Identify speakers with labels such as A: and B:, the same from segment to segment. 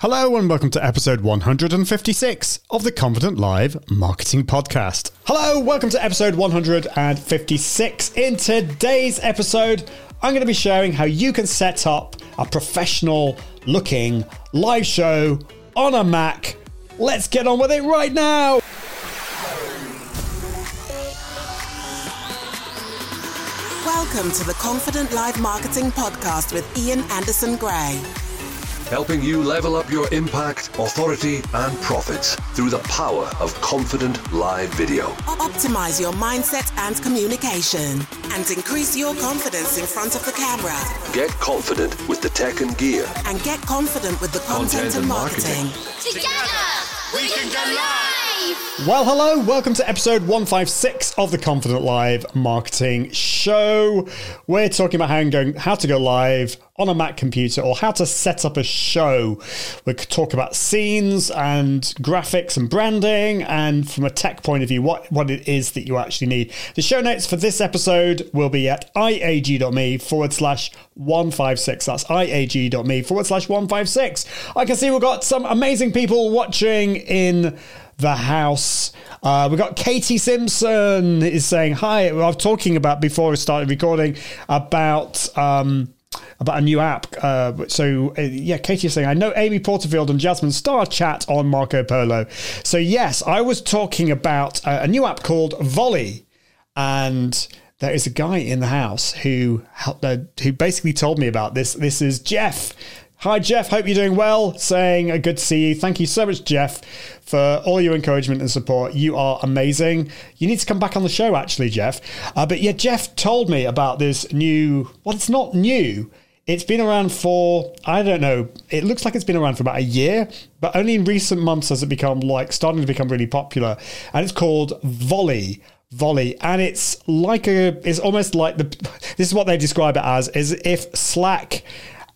A: Hello and welcome to episode 156 of the Confident Live Marketing Podcast. Hello, welcome to episode 156. In today's episode, I'm going to be sharing how you can set up a professional looking live show on a Mac. Let's get on with it right now.
B: Welcome to the Confident Live Marketing Podcast with Ian Anderson Gray.
C: Helping you level up your impact, authority, and profits through the power of confident live video.
B: Optimize your mindset and communication and increase your confidence in front of the camera
C: Get confident with the tech and gear.
B: and get confident with the content,
C: Content
B: and
C: and
B: marketing.
C: marketing.
D: Together, we can go live!
A: Well, hello, welcome to episode 156 of the Confident Live Marketing Show. We're talking about how, going, how to go live on a Mac computer or how to set up a show. We could talk about scenes and graphics and branding, and from a tech point of view, what, what it is that you actually need. The show notes for this episode will be at iag.me forward slash 156. That's iag.me forward slash 156. I can see we've got some amazing people watching in the house. Uh, we've got Katie Simpson is saying hi. I was talking about before we started recording about. Um, about a new app. Uh, so, uh, yeah, Katie is saying, I know Amy Porterfield and Jasmine Star chat on Marco Polo. So, yes, I was talking about a, a new app called Volley. And there is a guy in the house who uh, who basically told me about this. This is Jeff. Hi, Jeff. Hope you're doing well. Saying uh, good to see you. Thank you so much, Jeff, for all your encouragement and support. You are amazing. You need to come back on the show, actually, Jeff. Uh, but yeah, Jeff told me about this new. Well, it's not new. It's been around for I don't know. It looks like it's been around for about a year, but only in recent months has it become like starting to become really popular. And it's called Volley volley and it's like a it's almost like the this is what they describe it as is if slack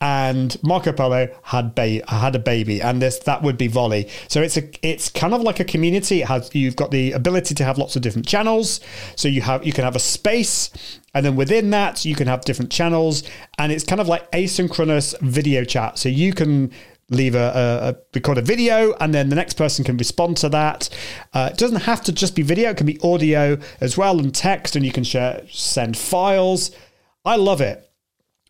A: and Marco Polo had ba- had a baby, and this that would be Volley. So it's a it's kind of like a community. It has you've got the ability to have lots of different channels. So you have you can have a space, and then within that you can have different channels, and it's kind of like asynchronous video chat. So you can leave a, a, record a video and then the next person can respond to that. Uh, it doesn't have to just be video it can be audio as well and text and you can share send files. I love it.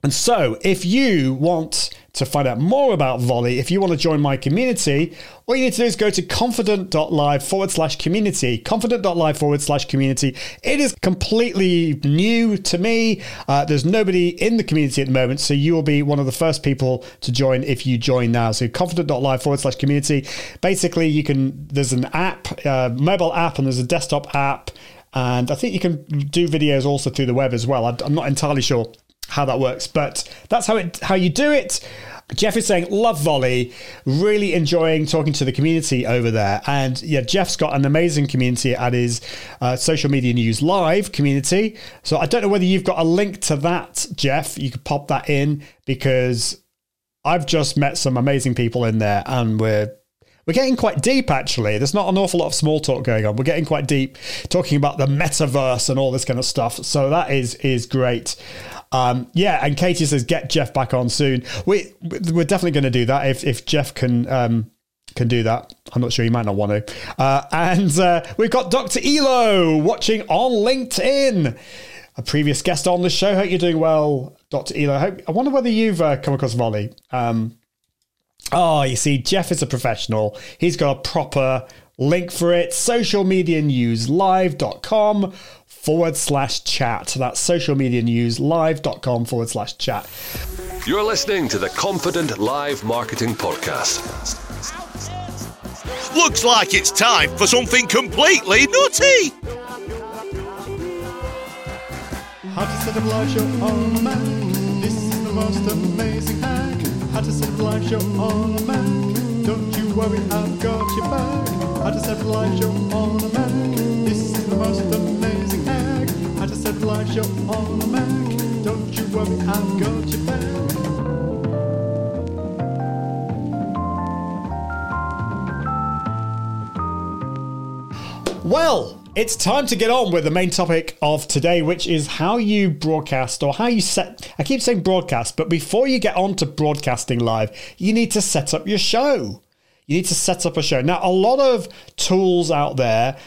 A: And so, if you want to find out more about Volley, if you want to join my community, all you need to do is go to confident.live forward slash community. Confident.live forward slash community. It is completely new to me. Uh, there's nobody in the community at the moment, so you will be one of the first people to join if you join now. So, confident.live forward slash community. Basically, you can, there's an app, uh, mobile app, and there's a desktop app. And I think you can do videos also through the web as well. I'm not entirely sure how that works. But that's how it how you do it. Jeff is saying, love volley, really enjoying talking to the community over there. And yeah, Jeff's got an amazing community at his uh, social media news live community. So I don't know whether you've got a link to that, Jeff. You could pop that in because I've just met some amazing people in there and we're we're getting quite deep actually. There's not an awful lot of small talk going on. We're getting quite deep talking about the metaverse and all this kind of stuff. So that is is great. Um, yeah, and Katie says get Jeff back on soon. We we're definitely going to do that if if Jeff can um, can do that. I'm not sure he might not want to. Uh, and uh, we've got Dr. Elo watching on LinkedIn. A previous guest on the show. Hope you're doing well, Dr. Elo. I, hope, I wonder whether you've uh, come across Volley. Um, oh, you see, Jeff is a professional. He's got a proper link for it. Social media news live.com forward slash chat. That's social media news live.com forward slash chat.
C: You're listening to the Confident Live Marketing Podcast.
E: Looks like it's time for something completely nutty.
A: How to set up live show on a Mac. This is the most amazing hack. How to set up live show on a Mac. Don't you worry, I've got your back. How to set up live show on a Mac. This is the most amazing hack. Show on Mac. Don't you worry, I've got your back. Well, It's time to get on with the main topic of today, which is how you broadcast or how you set. I keep saying broadcast, but before you get on to broadcasting live, you need to set up your show. You need to set up a show. Now, a lot of tools out there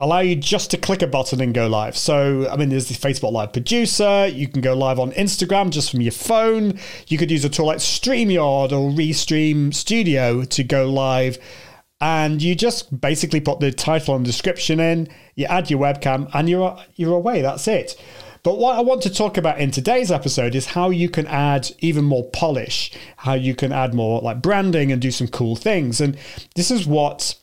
A: allow you just to click a button and go live. So, I mean, there's the Facebook Live Producer. You can go live on Instagram just from your phone. You could use a tool like StreamYard or Restream Studio to go live and you just basically put the title and description in, you add your webcam, and you're you're away. That's it. But what I want to talk about in today's episode is how you can add even more polish, how you can add more like branding and do some cool things. And this is what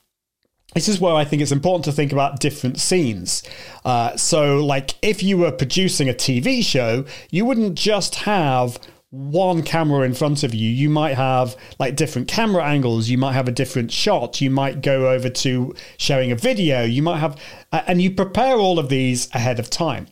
A: this is where I think it's important to think about different scenes. Uh, so, like if you were producing a TV show, you wouldn't just have one camera in front of you, you might have like different camera angles, you might have a different shot, you might go over to showing a video, you might have, and you prepare all of these ahead of time.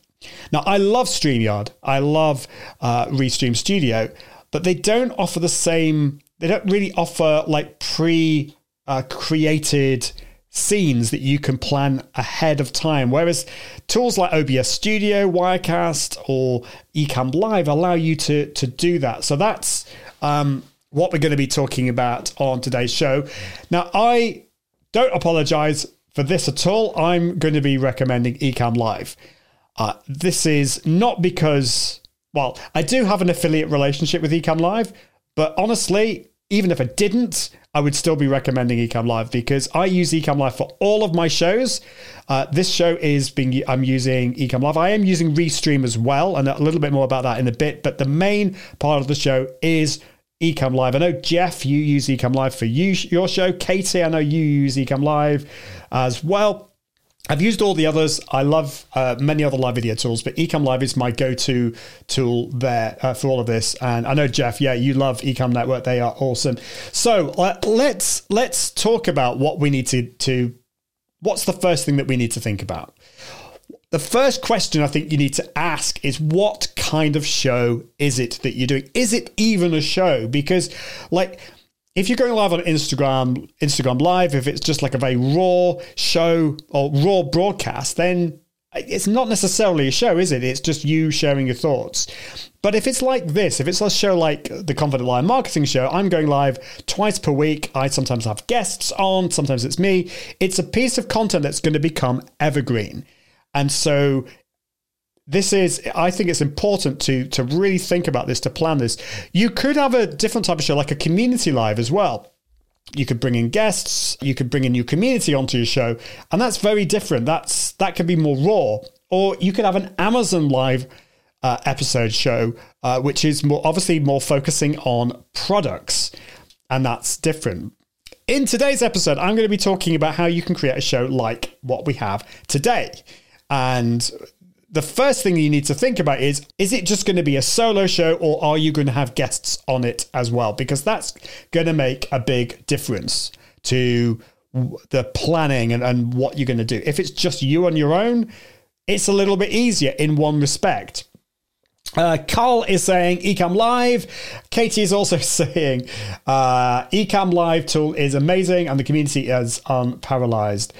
A: Now, I love StreamYard, I love uh, Restream Studio, but they don't offer the same, they don't really offer like pre uh, created scenes that you can plan ahead of time. Whereas tools like OBS Studio, Wirecast, or Ecamm Live allow you to to do that. So that's um, what we're going to be talking about on today's show. Now, I don't apologize for this at all. I'm going to be recommending Ecamm Live. Uh, this is not because, well, I do have an affiliate relationship with Ecamm Live, but honestly, even if I didn't, I would still be recommending Ecamm Live because I use Ecamm Live for all of my shows. Uh, this show is being I'm using Ecamm Live. I am using Restream as well, and a little bit more about that in a bit. But the main part of the show is Ecamm Live. I know Jeff, you use Ecamm Live for you, your show. Katie, I know you use Ecamm Live as well. I've used all the others. I love uh, many other live video tools, but Ecamm Live is my go-to tool there uh, for all of this. And I know Jeff, yeah, you love Ecamm Network. They are awesome. So uh, let's let's talk about what we need to to. What's the first thing that we need to think about? The first question I think you need to ask is what kind of show is it that you're doing? Is it even a show? Because like if you're going live on Instagram, Instagram Live, if it's just like a very raw show or raw broadcast, then it's not necessarily a show, is it? It's just you sharing your thoughts. But if it's like this, if it's a show like the Confident Live Marketing Show, I'm going live twice per week. I sometimes have guests on, sometimes it's me. It's a piece of content that's going to become evergreen. And so this is i think it's important to to really think about this to plan this. You could have a different type of show like a community live as well. You could bring in guests you could bring a new community onto your show and that's very different. That's that could be more raw. Or you could have an amazon live uh, episode show uh, which is more obviously more focusing on products and that's different. In today's episode i'm going to be talking about how you can create a show like what we have today. And the first thing you need to think about is is it just going to be a solo show or are you going to have guests on it as well? Because that's going to make a big difference to the planning and, and what you're going to do. If it's just you on your own, it's a little bit easier in one respect. Uh, Carl is saying Ecamm Live. Katie is also saying uh, Ecamm Live tool is amazing and the community is unparalleled.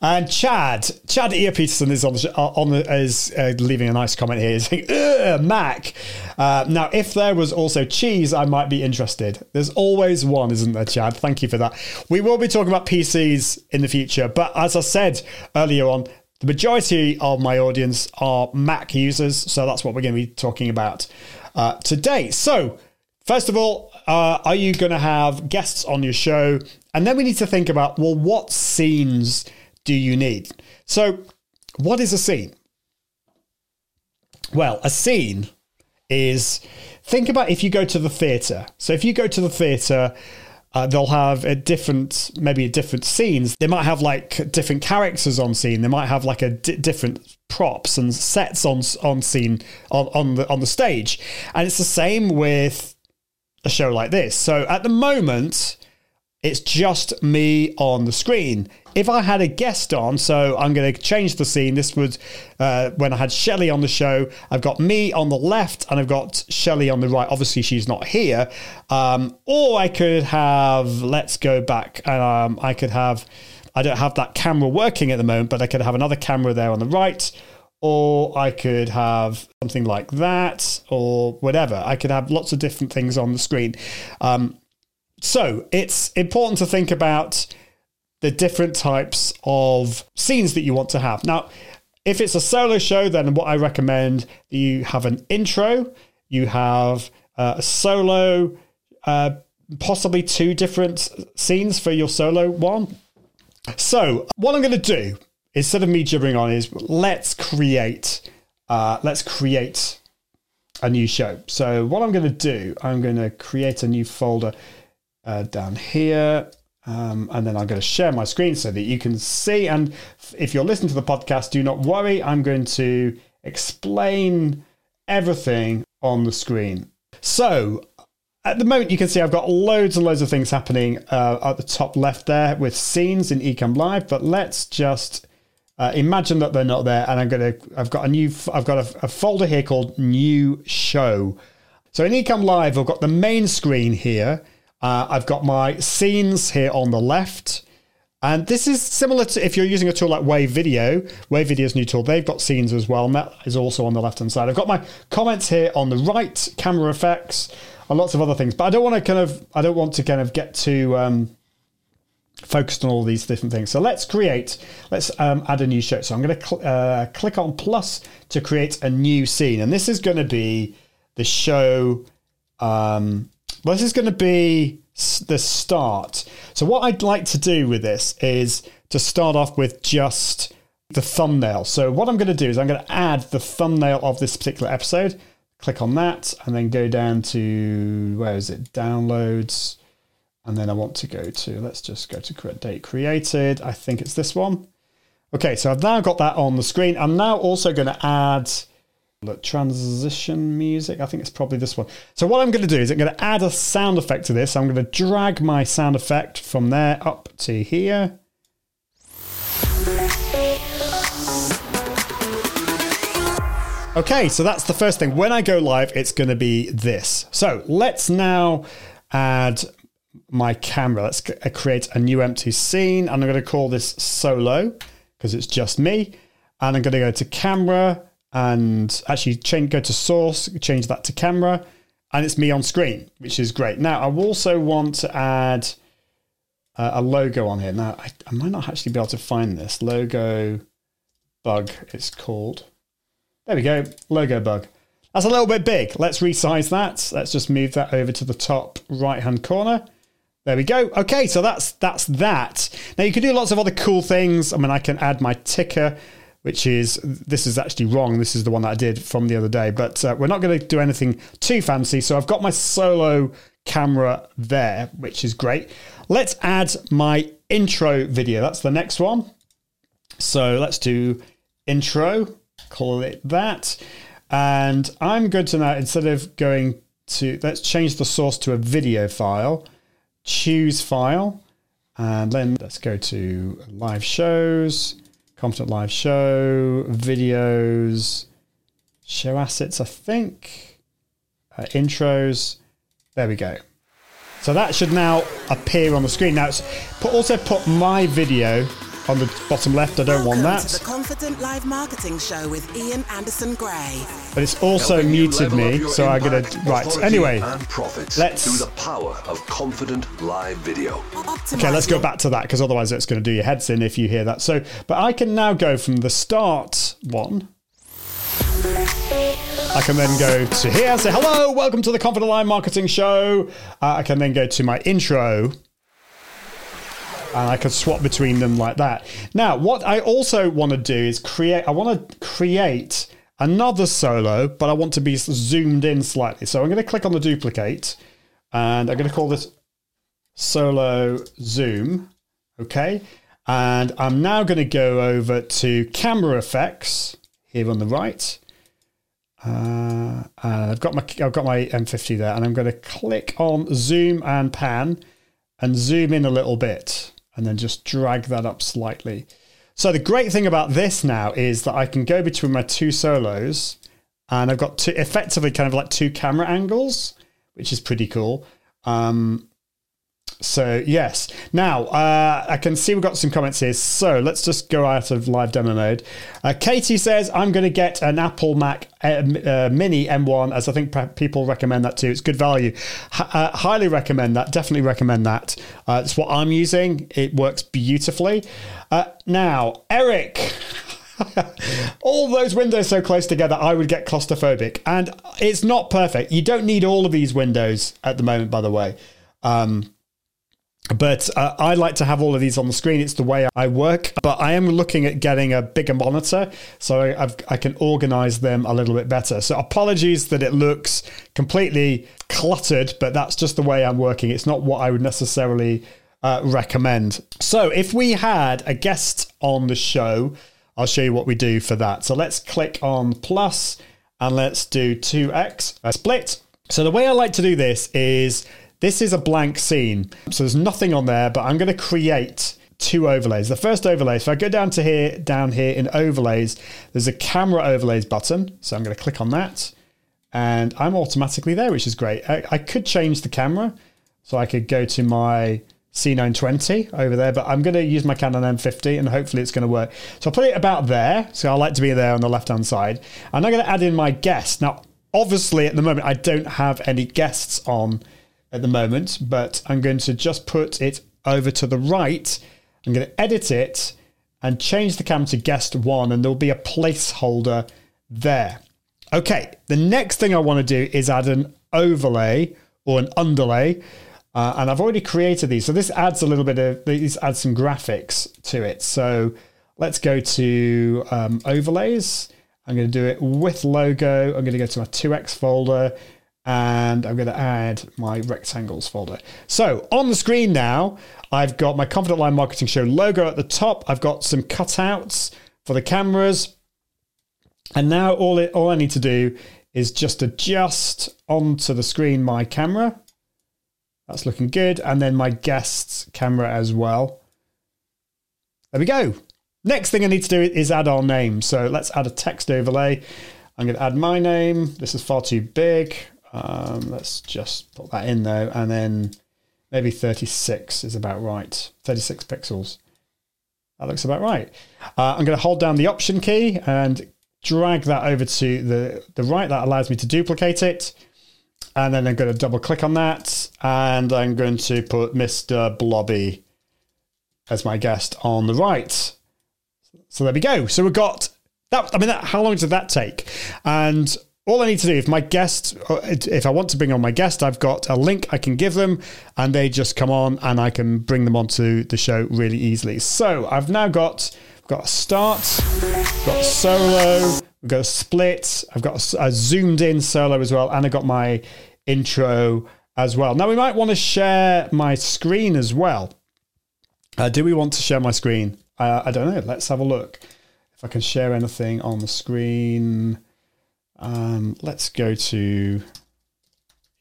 A: And Chad, Chad R. Peterson is on the, uh, on the, is uh, leaving a nice comment here. He's saying, Mac. Uh, now, if there was also cheese, I might be interested. There's always one, isn't there, Chad? Thank you for that. We will be talking about PCs in the future, but as I said earlier on, the majority of my audience are Mac users, so that's what we're going to be talking about uh, today. So, first of all, uh, are you going to have guests on your show? And then we need to think about well, what scenes do you need? So, what is a scene? Well, a scene is think about if you go to the theatre. So, if you go to the theatre, uh, they'll have a different, maybe a different scenes. They might have like different characters on scene. They might have like a di- different props and sets on on scene on on the on the stage. And it's the same with a show like this. So at the moment, it's just me on the screen. If I had a guest on, so I'm going to change the scene. This was uh, when I had Shelley on the show. I've got me on the left and I've got Shelley on the right. Obviously, she's not here. Um, or I could have, let's go back. Um, I could have, I don't have that camera working at the moment, but I could have another camera there on the right, or I could have something like that, or whatever. I could have lots of different things on the screen. Um, so it's important to think about the different types of scenes that you want to have. Now, if it's a solo show, then what I recommend you have an intro, you have uh, a solo, uh, possibly two different scenes for your solo one. So, what I'm going to do instead of me gibbering on is let's create, uh, let's create a new show. So, what I'm going to do, I'm going to create a new folder uh, down here. Um, and then I'm going to share my screen so that you can see. And if you're listening to the podcast, do not worry. I'm going to explain everything on the screen. So at the moment, you can see I've got loads and loads of things happening uh, at the top left there with scenes in Ecamm Live. But let's just uh, imagine that they're not there. And I'm going to, I've got a new, I've got a, a folder here called New Show. So in Ecamm Live, I've got the main screen here. Uh, I've got my scenes here on the left. And this is similar to if you're using a tool like Wave Video, Wave Video's new tool, they've got scenes as well, and that is also on the left hand side. I've got my comments here on the right, camera effects, and lots of other things. But I don't want to kind of I don't want to kind of get too um, focused on all these different things. So let's create, let's um, add a new show. So I'm going to cl- uh, click on plus to create a new scene, and this is going to be the show. Um, this is going to be the start. So, what I'd like to do with this is to start off with just the thumbnail. So, what I'm going to do is I'm going to add the thumbnail of this particular episode. Click on that and then go down to where is it? Downloads. And then I want to go to, let's just go to create date created. I think it's this one. Okay, so I've now got that on the screen. I'm now also going to add Look, transition music. I think it's probably this one. So what I'm going to do is I'm going to add a sound effect to this. I'm going to drag my sound effect from there up to here. Okay, so that's the first thing. When I go live, it's going to be this. So let's now add my camera. Let's uh, create a new empty scene. And I'm going to call this solo because it's just me. And I'm going to go to camera and actually change, go to source, change that to camera, and it's me on screen, which is great. Now, I also want to add uh, a logo on here. Now, I, I might not actually be able to find this. Logo bug, it's called. There we go, logo bug. That's a little bit big. Let's resize that. Let's just move that over to the top right hand corner. There we go. Okay, so that's that's that. Now you can do lots of other cool things. I mean, I can add my ticker which is this is actually wrong. This is the one that I did from the other day, but uh, we're not going to do anything too fancy. So I've got my solo camera there, which is great. Let's add my intro video. That's the next one. So let's do intro, call it that. And I'm going to now, instead of going to, let's change the source to a video file, choose file, and then let's go to live shows Confident Live Show, videos, show assets, I think, uh, intros. There we go. So that should now appear on the screen. Now, it's put, also put my video on the bottom left. I don't
B: Welcome
A: want
B: To
A: that.
B: the Confident Live Marketing Show with Ian Anderson Gray.
A: But it's also
C: Helping
A: muted me,
C: your
A: so I'm gonna
C: impact,
A: right. Anyway,
C: and profits
A: let's-
C: through the power of confident live video.
A: Okay, let's go back to that because otherwise it's going to do your heads in if you hear that. So, but I can now go from the start one. I can then go to here say, hello, welcome to the Confident Live Marketing Show. Uh, I can then go to my intro and I can swap between them like that. Now, what I also want to do is create, I want to create another solo, but I want to be zoomed in slightly. So I'm going to click on the duplicate and I'm going to call this solo zoom. Okay. And I'm now going to go over to camera effects here on the right. Uh, I've got my I've got my M50 there, and I'm going to click on zoom and pan, and zoom in a little bit, and then just drag that up slightly. So the great thing about this now is that I can go between my two solos, and I've got two effectively kind of like two camera angles, which is pretty cool. Um, So yes. Now uh, I can see we've got some comments here. So let's just go out of live demo mode. Uh, Katie says I'm going to get an Apple Mac uh, uh, Mini M1 as I think people recommend that too. It's good value. H- uh, highly recommend that. Definitely recommend that. Uh, it's what I'm using. It works beautifully. Uh, now Eric. all those windows so close together, I would get claustrophobic. And it's not perfect. You don't need all of these windows at the moment, by the way. Um, but uh, I like to have all of these on the screen. It's the way I work. But I am looking at getting a bigger monitor so I've, I can organize them a little bit better. So apologies that it looks completely cluttered, but that's just the way I'm working. It's not what I would necessarily uh, recommend. So if we had a guest on the show, I'll show you what we do for that. So let's click on plus and let's do 2x a split. So the way I like to do this is this is a blank scene. So there's nothing on there, but I'm going to create two overlays. The first overlay, if I go down to here, down here in overlays, there's a camera overlays button. So I'm going to click on that and I'm automatically there, which is great. I, I could change the camera. So I could go to my C920 over there, but I'm going to use my Canon M50 and hopefully it's going to work. So I'll put it about there. So I like to be there on the left hand side. And I'm going to add in my guest. Now, obviously at the moment, I don't have any guests on at the moment, but I'm going to just put it over to the right. I'm going to edit it and change the camera to guest one, and there'll be a placeholder there. Okay, the next thing I want to do is add an overlay or an underlay. Uh, and I've already created these. So this adds a little bit of, these add some graphics to it. So let's go to um, overlays. I'm going to do it with logo. I'm going to go to my 2x folder and I'm going to add my rectangles folder. So on the screen now, I've got my Confident Live Marketing Show logo at the top. I've got some cutouts for the cameras. And now all, it, all I need to do is just adjust onto the screen my camera. That's looking good. And then my guest's camera as well. There we go. Next thing I need to do is add our name. So let's add a text overlay. I'm going to add my name. This is far too big. Um, let's just put that in though. And then maybe 36 is about right. 36 pixels. That looks about right. Uh, I'm going to hold down the option key and drag that over to the, the right. That allows me to duplicate it. And then I'm going to double click on that. And I'm going to put Mr. Blobby as my guest on the right. So there we go. So we've got that. I mean, that, how long did that take? And all I need to do, if my guest, if I want to bring on my guest, I've got a link I can give them and they just come on and I can bring them onto the show really easily. So I've now got, got a start, got a solo, we've got a split, I've got a, a zoomed in solo as well, and I've got my intro as well. Now we might want to share my screen as well. Uh, do we want to share my screen? Uh, I don't know. Let's have a look. If I can share anything on the screen. Um, let's go to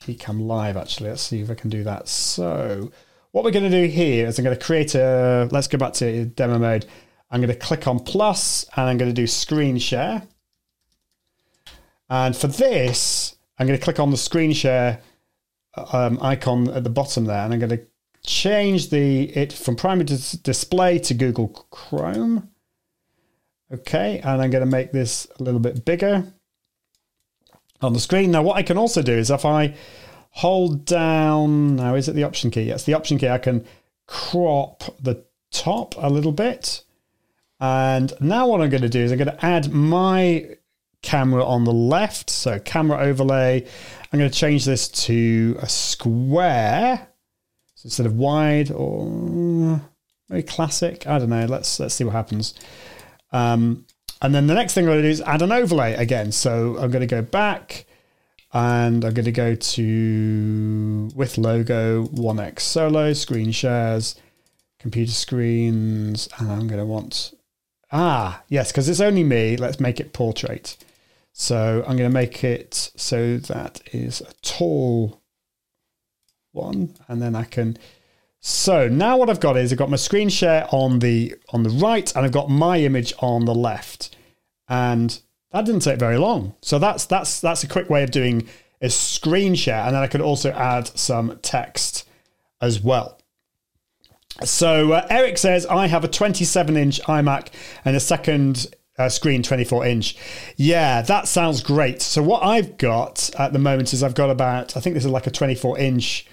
A: Ecamm Live actually. Let's see if I can do that. So, what we're going to do here is I'm going to create a. Let's go back to demo mode. I'm going to click on plus and I'm going to do screen share. And for this, I'm going to click on the screen share um, icon at the bottom there, and I'm going to change the it from primary display to Google Chrome. Okay, and I'm going to make this a little bit bigger on the screen. Now, what I can also do is if I hold down, now is it the option key? Yes, the option key, I can crop the top a little bit. And now what I'm going to do is I'm going to add my camera on the left. So camera overlay. I'm going to change this to a square. So instead of wide or very classic, I don't know. Let's let's see what happens. Um, and then the next thing I'm going to do is add an overlay again. So I'm going to go back and I'm going to go to with logo 1x solo, screen shares, computer screens, and I'm going to want, ah, yes, because it's only me. Let's make it portrait. So I'm going to make it so that is a tall one. And then I can, so now what I've got is I've got my screen share on the on the right and I've got my image on the left. And that didn't take very long. So that's that's that's a quick way of doing a screen share. And then I could also add some text as well. So uh, Eric says, I have a 27 inch iMac and a second uh, screen 24 inch. Yeah, that sounds great. So what I've got at the moment is I've got about, I think this is like a 24 inch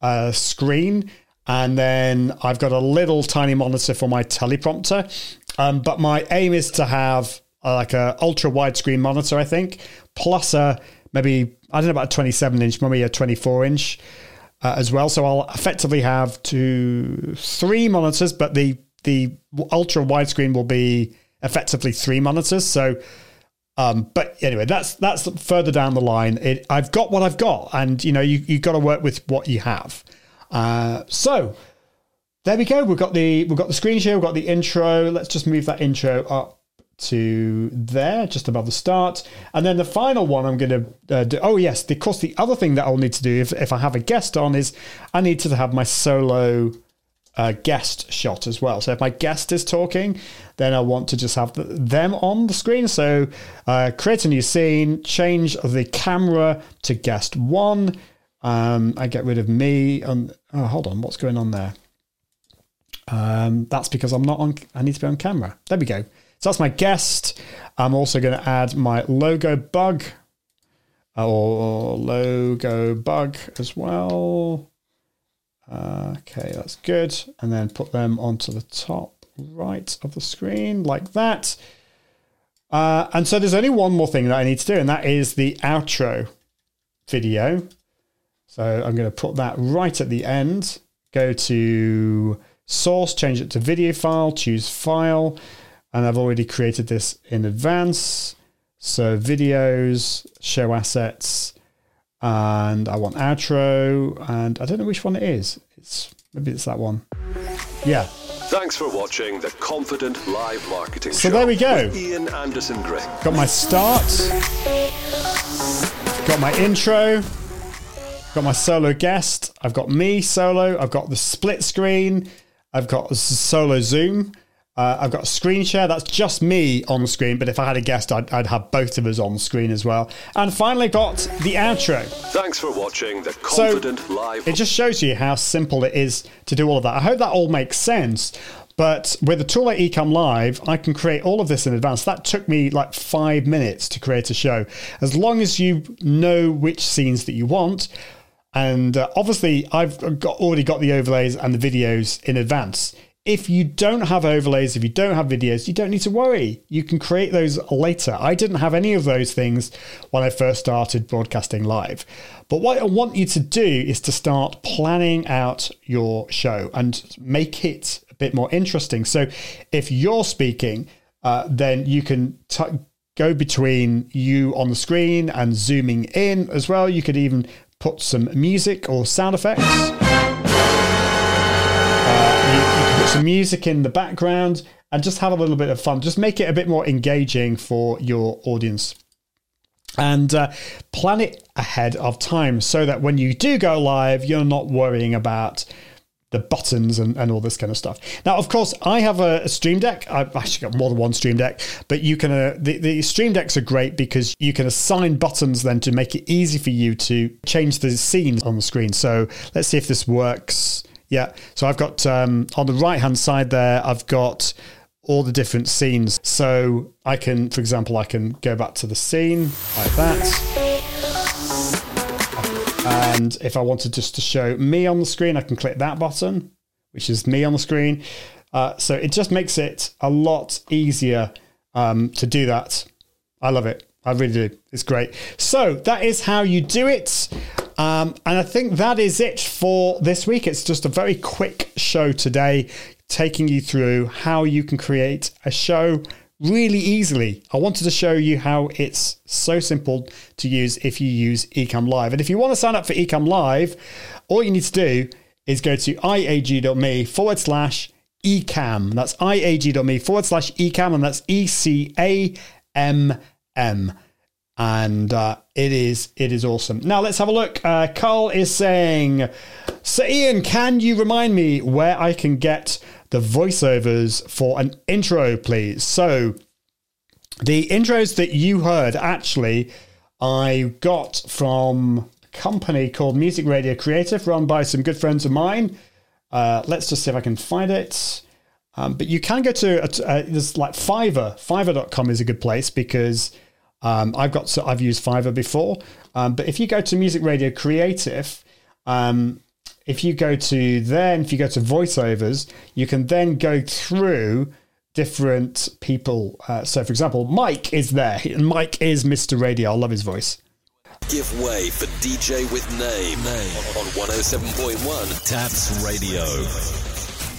A: uh, screen. And then I've got a little tiny monitor for my teleprompter. Um, but my aim is to have uh, like a ultra widescreen monitor, I think, plus a maybe, I don't know about a 27 inch, maybe a 24 inch uh, as well. So I'll effectively have two, three monitors, but the the ultra widescreen will be effectively three monitors. So, um, but anyway, that's that's further down the line. It, I've got what I've got, and you know, you you got to work with what you have. Uh, so there we go. We've got the we've got the screen share. We've got the intro. Let's just move that intro up to there, just above the start. And then the final one I'm going to uh, do. Oh, yes. Of course, the other thing that I'll need to do if, if I have a guest on is I need to have my solo uh, guest shot as well. So if my guest is talking, then I want to just have the, them on the screen. So uh, create a new scene, change the camera to guest one. Um, I get rid of me. And, oh, hold on. What's going on there? Um, that's because I'm not on. I need to be on camera. There we go. So that's my guest. I'm also going to add my logo bug or logo bug as well. okay, that's good. And then put them onto the top right of the screen like that. Uh, and so there's only one more thing that I need to do, and that is the outro video. So I'm going to put that right at the end. Go to source, change it to video file, choose file and I've already created this in advance. So videos, show assets, and I want outro, and I don't know which one it is. It's maybe it's that one. Yeah.
C: Thanks for watching the Confident Live Marketing
A: so
C: Show.
A: there we go.
C: Ian Anderson Gray.
A: Got my start. Got my intro. Got my solo guest. I've got me solo. I've got the split screen. I've got solo Zoom. Uh, I've got a screen share. That's just me on the screen. But if I had a guest, I'd, I'd have both of us on the screen as well. And finally, got the outro.
C: Thanks for watching the Confident
A: so
C: Live.
A: It just shows you how simple it is to do all of that. I hope that all makes sense. But with a tool like Ecamm Live, I can create all of this in advance. That took me like five minutes to create a show. As long as you know which scenes that you want, and uh, obviously I've got, already got the overlays and the videos in advance if you don't have overlays, if you don't have videos, you don't need to worry. You can create those later. I didn't have any of those things when I first started broadcasting live. But what I want you to do is to start planning out your show and make it a bit more interesting. So if you're speaking, uh, then you can t- go between you on the screen and zooming in as well. You could even put some music or sound effects you can put some music in the background, and just have a little bit of fun. Just make it a bit more engaging for your audience. And uh, plan it ahead of time so that when you do go live, you're not worrying about the buttons and, and all this kind of stuff. Now, of course, I have a, a Stream Deck. I've actually got more than one Stream Deck, but you can uh, the, the Stream Decks are great because you can assign buttons then to make it easy for you to change the scenes on the screen. So let's see if this works. Yeah. So I've got um, on the right hand side there, I've got all the different scenes. So I can, for example, I can go back to the scene like that. And if I wanted just to show me on the screen, I can click that button, which is me on the screen. Uh, so it just makes it a lot easier um, to do that. I love it. I really do. It's great. So that is how you do it. Um, and I think that is it for this week. It's just a very quick show today, taking you through how you can create a show really easily. I wanted to show you how it's so simple to use if you use Ecamm Live. And if you want to sign up for Ecamm Live, all you need to do is go to iag.me forward slash ecamm. That's iag.me forward slash ecamm, and that's E C A M M and uh, it is it is awesome. Now let's have a look. Uh, Carl is saying, "So Ian, can you remind me where I can get the voiceovers for an intro, please?" So the intros that you heard actually, I got from a company called Music Radio Creative, run by some good friends of mine. Uh, let's just see if I can find it. Um, but you can go to uh, there's like Fiverr. Fiverr.com is a good place because um, I've got so I've used Fiverr before. Um, but if you go to Music Radio Creative, um, if you go to then if you go to voiceovers, you can then go through different people. Uh, so, for example, Mike is there, Mike is Mr. Radio. I love his voice.
F: Give way for DJ with Name, name. on 107.1 Taps Radio.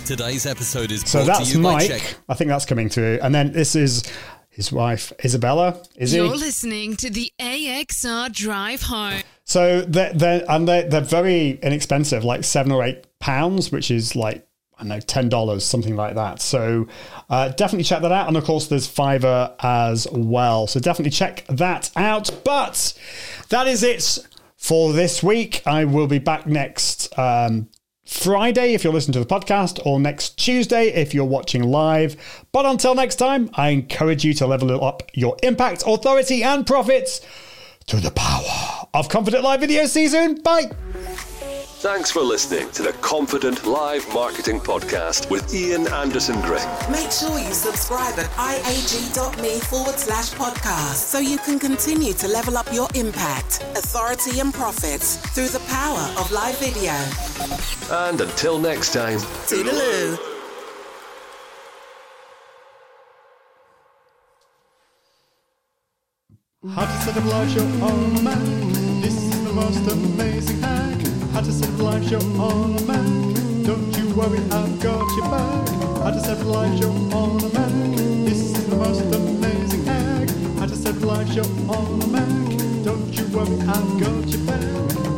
F: Today's episode is
A: so that's Mike. I think that's coming through, and then this is his wife Isabella. Is
G: You're
A: he?
G: listening to the AXR Drive Home.
A: So they're, they're and they're, they're very inexpensive, like seven or eight pounds, which is like I don't know, ten dollars, something like that. So uh, definitely check that out. And of course, there's Fiverr as well. So definitely check that out. But that is it for this week. I will be back next um, Friday if you're listening to the podcast, or next Tuesday if you're watching live. But until next time, I encourage you to level up your impact, authority, and profits through the power of Confident Live Video Season. Bye.
C: Thanks for listening to the Confident Live Marketing Podcast with Ian Anderson Gray.
B: Make sure you subscribe at iag.me forward slash podcast so you can continue to level up your impact, authority, and profits through the power of live video.
C: And until next time,
B: Toodaloo.
A: How to set up a live show on. This is the most amazing hack. How just a live show on a Mac. Don't you worry, I've got your back. I just a live show on a Mac. This is the most amazing hack. How to set up a live show on a Mac. Don't you worry, I've got your back.